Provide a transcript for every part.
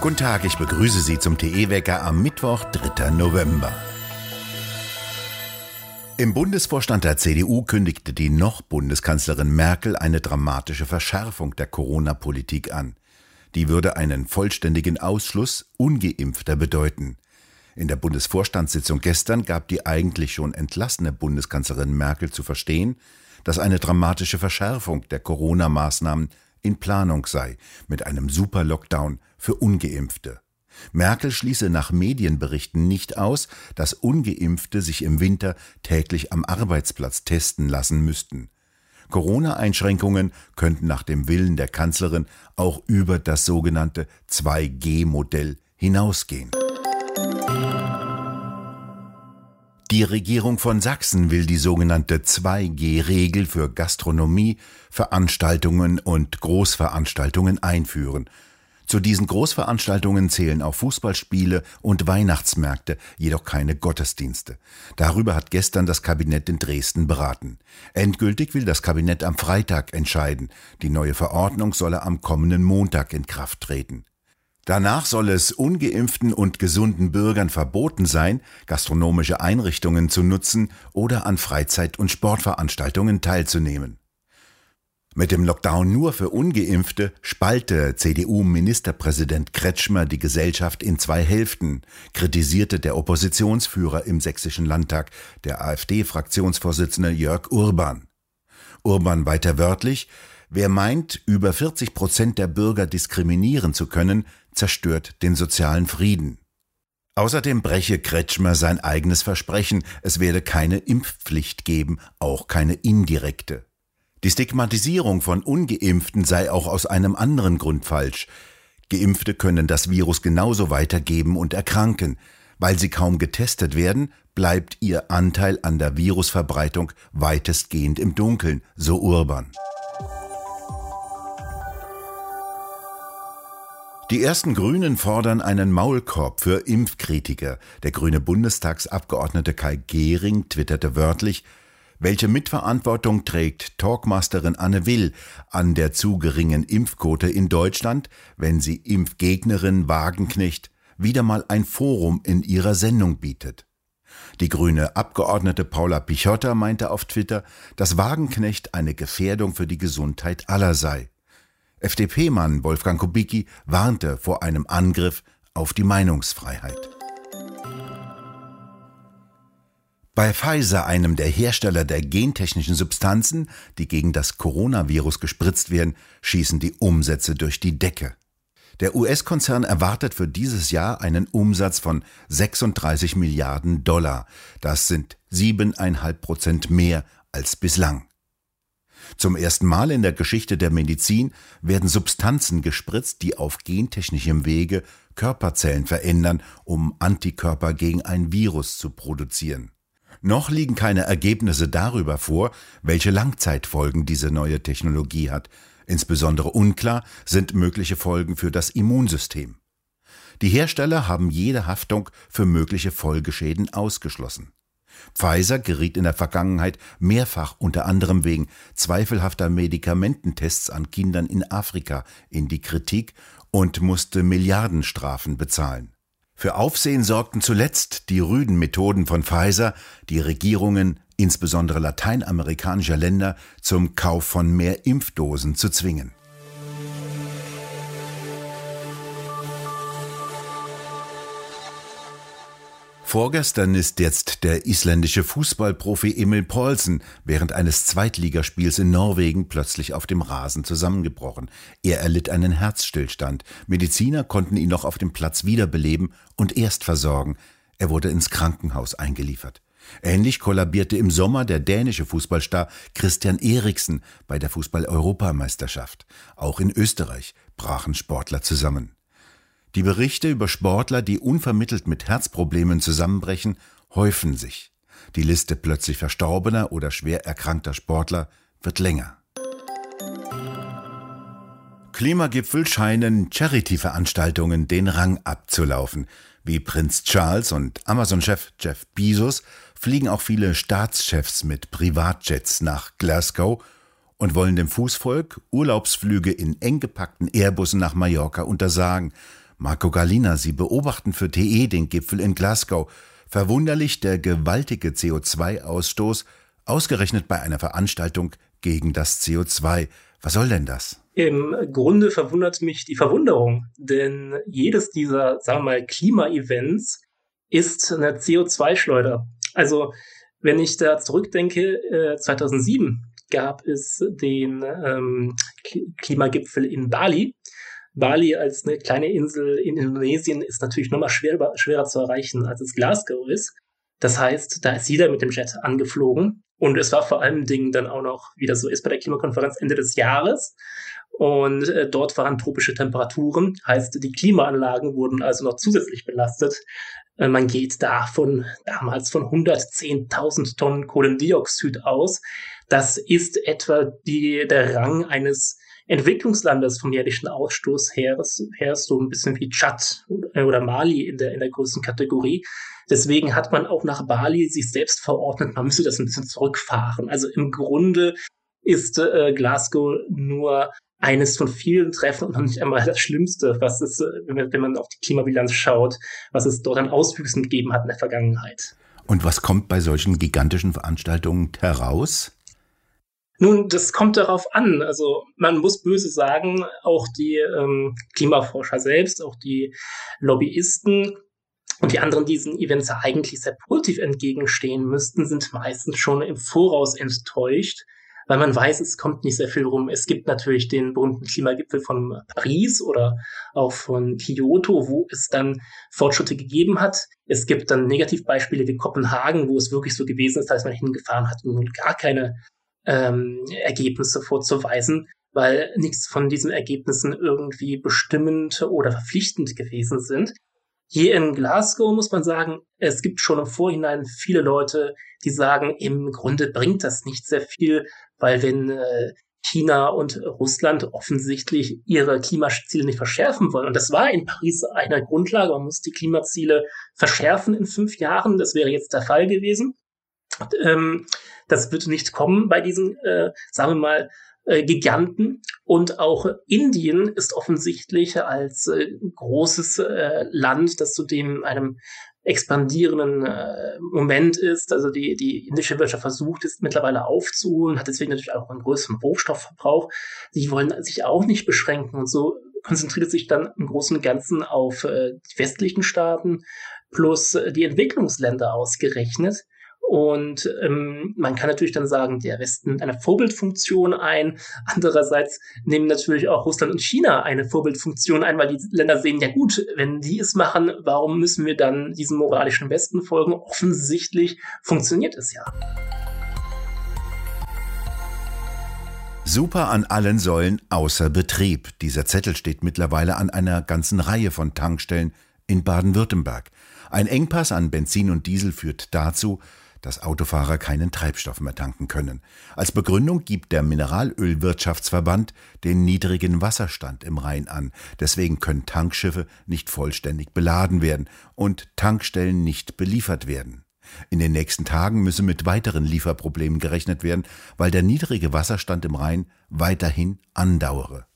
Guten Tag, ich begrüße Sie zum TE-Wecker am Mittwoch, 3. November. Im Bundesvorstand der CDU kündigte die noch Bundeskanzlerin Merkel eine dramatische Verschärfung der Corona-Politik an. Die würde einen vollständigen Ausschluss ungeimpfter bedeuten. In der Bundesvorstandssitzung gestern gab die eigentlich schon entlassene Bundeskanzlerin Merkel zu verstehen, dass eine dramatische Verschärfung der Corona-Maßnahmen in Planung sei, mit einem Super-Lockdown für ungeimpfte. Merkel schließe nach Medienberichten nicht aus, dass ungeimpfte sich im Winter täglich am Arbeitsplatz testen lassen müssten. Corona-Einschränkungen könnten nach dem Willen der Kanzlerin auch über das sogenannte 2G-Modell hinausgehen. Die Regierung von Sachsen will die sogenannte 2G-Regel für Gastronomie, Veranstaltungen und Großveranstaltungen einführen. Zu diesen Großveranstaltungen zählen auch Fußballspiele und Weihnachtsmärkte, jedoch keine Gottesdienste. Darüber hat gestern das Kabinett in Dresden beraten. Endgültig will das Kabinett am Freitag entscheiden. Die neue Verordnung solle am kommenden Montag in Kraft treten. Danach soll es ungeimpften und gesunden Bürgern verboten sein, gastronomische Einrichtungen zu nutzen oder an Freizeit- und Sportveranstaltungen teilzunehmen. Mit dem Lockdown nur für ungeimpfte spalte CDU-Ministerpräsident Kretschmer die Gesellschaft in zwei Hälften, kritisierte der Oppositionsführer im sächsischen Landtag, der AfD-Fraktionsvorsitzende Jörg Urban. Urban weiter wörtlich, wer meint, über 40 Prozent der Bürger diskriminieren zu können, zerstört den sozialen Frieden. Außerdem breche Kretschmer sein eigenes Versprechen, es werde keine Impfpflicht geben, auch keine indirekte. Die Stigmatisierung von ungeimpften sei auch aus einem anderen Grund falsch. Geimpfte können das Virus genauso weitergeben und erkranken. Weil sie kaum getestet werden, bleibt ihr Anteil an der Virusverbreitung weitestgehend im Dunkeln, so Urban. Die ersten Grünen fordern einen Maulkorb für Impfkritiker. Der grüne Bundestagsabgeordnete Kai Gehring twitterte wörtlich, welche Mitverantwortung trägt Talkmasterin Anne Will an der zu geringen Impfquote in Deutschland, wenn sie Impfgegnerin Wagenknecht wieder mal ein Forum in ihrer Sendung bietet? Die grüne Abgeordnete Paula Pichotta meinte auf Twitter, dass Wagenknecht eine Gefährdung für die Gesundheit aller sei. FDP-Mann Wolfgang Kubicki warnte vor einem Angriff auf die Meinungsfreiheit. Bei Pfizer, einem der Hersteller der gentechnischen Substanzen, die gegen das Coronavirus gespritzt werden, schießen die Umsätze durch die Decke. Der US-Konzern erwartet für dieses Jahr einen Umsatz von 36 Milliarden Dollar. Das sind siebeneinhalb Prozent mehr als bislang. Zum ersten Mal in der Geschichte der Medizin werden Substanzen gespritzt, die auf gentechnischem Wege Körperzellen verändern, um Antikörper gegen ein Virus zu produzieren. Noch liegen keine Ergebnisse darüber vor, welche Langzeitfolgen diese neue Technologie hat. Insbesondere unklar sind mögliche Folgen für das Immunsystem. Die Hersteller haben jede Haftung für mögliche Folgeschäden ausgeschlossen. Pfizer geriet in der Vergangenheit mehrfach unter anderem wegen zweifelhafter Medikamententests an Kindern in Afrika in die Kritik und musste Milliardenstrafen bezahlen. Für Aufsehen sorgten zuletzt die rüden Methoden von Pfizer, die Regierungen, insbesondere lateinamerikanischer Länder, zum Kauf von mehr Impfdosen zu zwingen. Vorgestern ist jetzt der isländische Fußballprofi Emil Paulsen während eines Zweitligaspiels in Norwegen plötzlich auf dem Rasen zusammengebrochen. Er erlitt einen Herzstillstand. Mediziner konnten ihn noch auf dem Platz wiederbeleben und erst versorgen. Er wurde ins Krankenhaus eingeliefert. Ähnlich kollabierte im Sommer der dänische Fußballstar Christian Eriksen bei der Fußball-Europameisterschaft. Auch in Österreich brachen Sportler zusammen. Die Berichte über Sportler, die unvermittelt mit Herzproblemen zusammenbrechen, häufen sich. Die Liste plötzlich verstorbener oder schwer erkrankter Sportler wird länger. Klimagipfel scheinen Charity-Veranstaltungen den Rang abzulaufen. Wie Prinz Charles und Amazon-Chef Jeff Bezos fliegen auch viele Staatschefs mit Privatjets nach Glasgow, und wollen dem Fußvolk Urlaubsflüge in eng gepackten Airbussen nach Mallorca untersagen. Marco Galina, Sie beobachten für TE den Gipfel in Glasgow. Verwunderlich der gewaltige CO2-Ausstoß, ausgerechnet bei einer Veranstaltung gegen das CO2. Was soll denn das? Im Grunde verwundert mich die Verwunderung, denn jedes dieser, sagen wir mal, Klima-Events ist eine CO2-Schleuder. Also, wenn ich da zurückdenke, äh, 2007 gab es den ähm, Klimagipfel in Bali. Bali als eine kleine Insel in Indonesien ist natürlich nochmal schwerer, schwerer zu erreichen, als es Glasgow ist. Das heißt, da ist jeder mit dem Jet angeflogen. Und es war vor allem Dingen dann auch noch, wie das so ist bei der Klimakonferenz, Ende des Jahres. Und äh, dort waren tropische Temperaturen, heißt, die Klimaanlagen wurden also noch zusätzlich belastet. Äh, man geht da von damals von 110.000 Tonnen Kohlendioxid aus. Das ist etwa die, der Rang eines Entwicklungslandes vom jährlichen Ausstoß her, her so ein bisschen wie Tschad oder Mali in der, in der größten Kategorie. Deswegen hat man auch nach Bali sich selbst verordnet, man müsse das ein bisschen zurückfahren. Also im Grunde ist äh, Glasgow nur eines von vielen Treffen und noch nicht einmal das Schlimmste, was es, wenn man auf die Klimabilanz schaut, was es dort an Auswüchsen gegeben hat in der Vergangenheit. Und was kommt bei solchen gigantischen Veranstaltungen heraus? Nun, das kommt darauf an. Also man muss böse sagen, auch die ähm, Klimaforscher selbst, auch die Lobbyisten und die anderen, die diesen Events eigentlich sehr positiv entgegenstehen müssten, sind meistens schon im Voraus enttäuscht, weil man weiß, es kommt nicht sehr viel rum. Es gibt natürlich den berühmten Klimagipfel von Paris oder auch von Kyoto, wo es dann Fortschritte gegeben hat. Es gibt dann Negativbeispiele wie Kopenhagen, wo es wirklich so gewesen ist, als man hingefahren hat und gar keine ähm, Ergebnisse vorzuweisen, weil nichts von diesen Ergebnissen irgendwie bestimmend oder verpflichtend gewesen sind. Hier in Glasgow muss man sagen, es gibt schon im Vorhinein viele Leute, die sagen, im Grunde bringt das nicht sehr viel, weil wenn äh, China und Russland offensichtlich ihre Klimaziele nicht verschärfen wollen. Und das war in Paris eine Grundlage. Man muss die Klimaziele verschärfen in fünf Jahren. Das wäre jetzt der Fall gewesen. Ähm, das wird nicht kommen bei diesen, äh, sagen wir mal, äh, Giganten. Und auch Indien ist offensichtlich als äh, großes äh, Land, das zudem einem expandierenden äh, Moment ist. Also die, die indische Wirtschaft versucht es mittlerweile aufzuholen, hat deswegen natürlich auch einen größeren Rohstoffverbrauch. Sie wollen sich auch nicht beschränken und so konzentriert sich dann im Großen und Ganzen auf äh, die westlichen Staaten plus äh, die Entwicklungsländer ausgerechnet. Und ähm, man kann natürlich dann sagen, der Westen nimmt eine Vorbildfunktion ein. Andererseits nehmen natürlich auch Russland und China eine Vorbildfunktion ein, weil die Länder sehen, ja gut, wenn die es machen, warum müssen wir dann diesem moralischen Westen folgen? Offensichtlich funktioniert es ja. Super an allen Säulen außer Betrieb. Dieser Zettel steht mittlerweile an einer ganzen Reihe von Tankstellen in Baden-Württemberg. Ein Engpass an Benzin und Diesel führt dazu, dass Autofahrer keinen Treibstoff mehr tanken können. Als Begründung gibt der Mineralölwirtschaftsverband den niedrigen Wasserstand im Rhein an. Deswegen können Tankschiffe nicht vollständig beladen werden und Tankstellen nicht beliefert werden. In den nächsten Tagen müsse mit weiteren Lieferproblemen gerechnet werden, weil der niedrige Wasserstand im Rhein weiterhin andauere.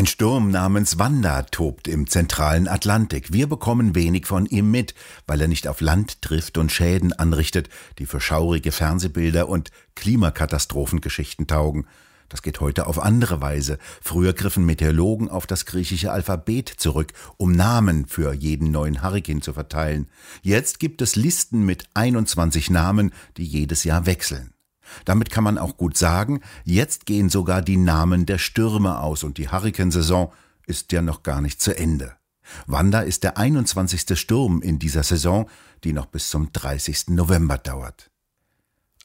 Ein Sturm namens Wanda tobt im zentralen Atlantik. Wir bekommen wenig von ihm mit, weil er nicht auf Land trifft und Schäden anrichtet, die für schaurige Fernsehbilder und Klimakatastrophengeschichten taugen. Das geht heute auf andere Weise. Früher griffen Meteorologen auf das griechische Alphabet zurück, um Namen für jeden neuen Hurrikan zu verteilen. Jetzt gibt es Listen mit 21 Namen, die jedes Jahr wechseln. Damit kann man auch gut sagen, jetzt gehen sogar die Namen der Stürme aus und die Hurrikansaison ist ja noch gar nicht zu Ende. Wanda ist der 21. Sturm in dieser Saison, die noch bis zum 30. November dauert.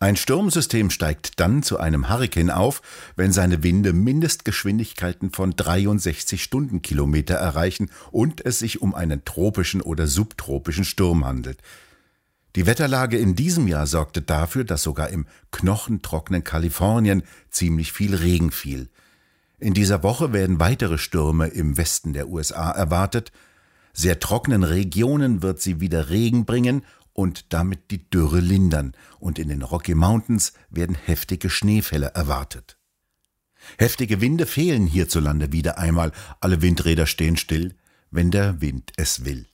Ein Sturmsystem steigt dann zu einem Hurrikan auf, wenn seine Winde Mindestgeschwindigkeiten von 63 Stundenkilometer erreichen und es sich um einen tropischen oder subtropischen Sturm handelt. Die Wetterlage in diesem Jahr sorgte dafür, dass sogar im knochentrockenen Kalifornien ziemlich viel Regen fiel. In dieser Woche werden weitere Stürme im Westen der USA erwartet. Sehr trockenen Regionen wird sie wieder Regen bringen und damit die Dürre lindern, und in den Rocky Mountains werden heftige Schneefälle erwartet. Heftige Winde fehlen hierzulande wieder einmal, alle Windräder stehen still, wenn der Wind es will.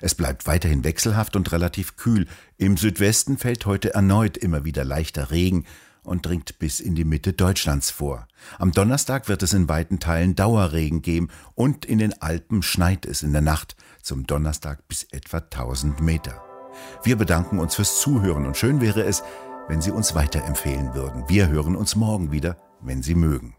Es bleibt weiterhin wechselhaft und relativ kühl. Im Südwesten fällt heute erneut immer wieder leichter Regen und dringt bis in die Mitte Deutschlands vor. Am Donnerstag wird es in weiten Teilen Dauerregen geben und in den Alpen schneit es in der Nacht zum Donnerstag bis etwa 1000 Meter. Wir bedanken uns fürs Zuhören und schön wäre es, wenn Sie uns weiterempfehlen würden. Wir hören uns morgen wieder, wenn Sie mögen.